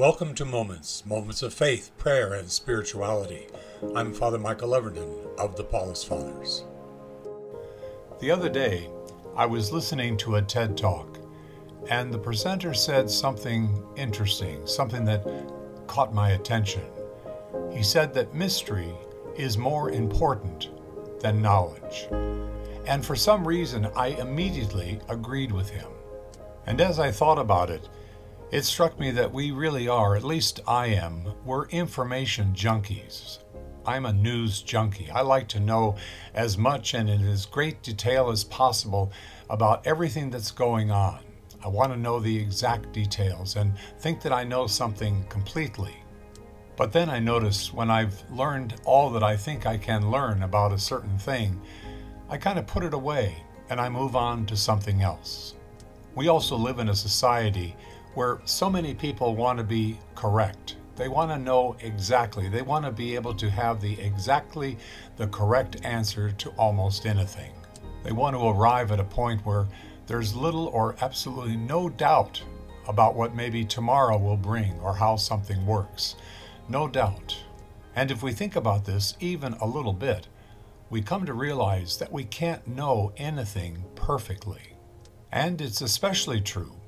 Welcome to Moments, moments of faith, prayer, and spirituality. I'm Father Michael Everton of the Paulist Fathers. The other day, I was listening to a TED Talk, and the presenter said something interesting, something that caught my attention. He said that mystery is more important than knowledge. And for some reason, I immediately agreed with him. And as I thought about it, it struck me that we really are, at least I am, we're information junkies. I'm a news junkie. I like to know as much and in as great detail as possible about everything that's going on. I want to know the exact details and think that I know something completely. But then I notice when I've learned all that I think I can learn about a certain thing, I kind of put it away and I move on to something else. We also live in a society where so many people want to be correct. They want to know exactly. They want to be able to have the exactly the correct answer to almost anything. They want to arrive at a point where there's little or absolutely no doubt about what maybe tomorrow will bring or how something works. No doubt. And if we think about this even a little bit, we come to realize that we can't know anything perfectly. And it's especially true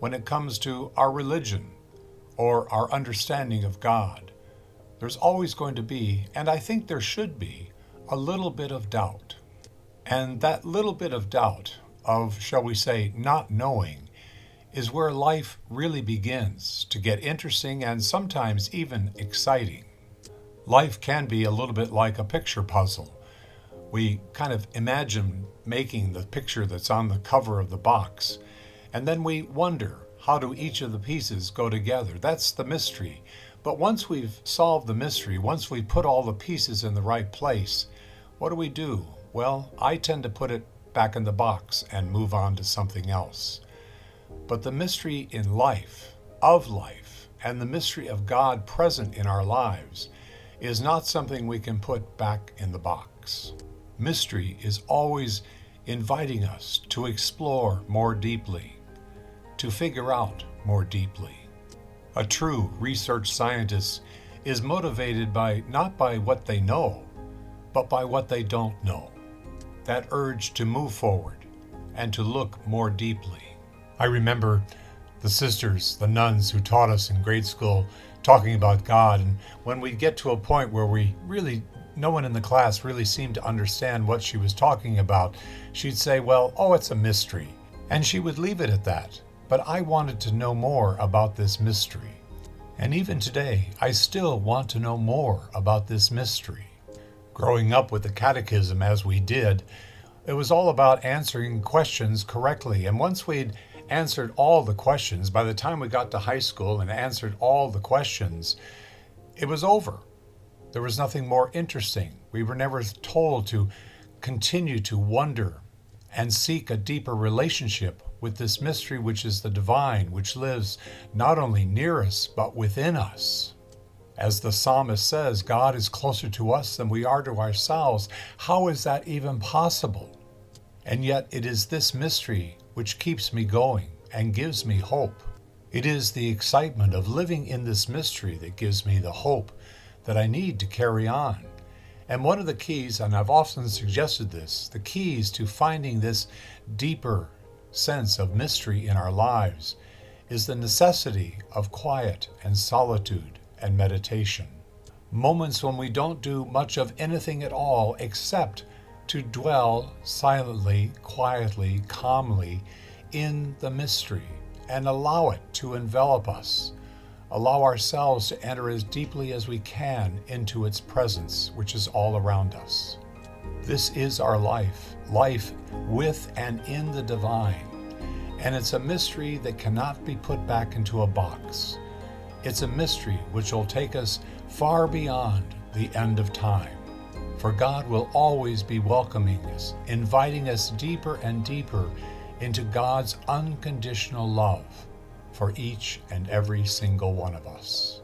when it comes to our religion or our understanding of God. There's always going to be, and I think there should be, a little bit of doubt. And that little bit of doubt, of, shall we say, not knowing, is where life really begins to get interesting and sometimes even exciting. Life can be a little bit like a picture puzzle. We kind of imagine making the picture that's on the cover of the box and then we wonder how do each of the pieces go together? That's the mystery. But once we've solved the mystery, once we put all the pieces in the right place, what do we do? Well, I tend to put it back in the box and move on to something else. But the mystery in life, of life, and the mystery of God present in our lives is not something we can put back in the box. Mystery is always inviting us to explore more deeply, to figure out more deeply. A true research scientist is motivated by not by what they know, but by what they don't know. That urge to move forward and to look more deeply. I remember the sisters, the nuns who taught us in grade school talking about God, and when we'd get to a point where we really no one in the class really seemed to understand what she was talking about, she'd say, Well, oh, it's a mystery. And she would leave it at that. But I wanted to know more about this mystery. And even today, I still want to know more about this mystery. Growing up with the catechism as we did, it was all about answering questions correctly. And once we'd answered all the questions, by the time we got to high school and answered all the questions, it was over. There was nothing more interesting. We were never told to continue to wonder and seek a deeper relationship with this mystery which is the divine, which lives not only near us, but within us. As the psalmist says, God is closer to us than we are to ourselves. How is that even possible? And yet, it is this mystery which keeps me going and gives me hope. It is the excitement of living in this mystery that gives me the hope that I need to carry on. And one of the keys, and I've often suggested this, the keys to finding this deeper sense of mystery in our lives is the necessity of quiet and solitude and meditation. Moments when we don't do much of anything at all except to dwell silently, quietly, calmly in the mystery and allow it to envelop us. Allow ourselves to enter as deeply as we can into its presence, which is all around us. This is our life, life with and in the divine. And it's a mystery that cannot be put back into a box. It's a mystery which will take us far beyond the end of time. For God will always be welcoming us, inviting us deeper and deeper into God's unconditional love for each and every single one of us.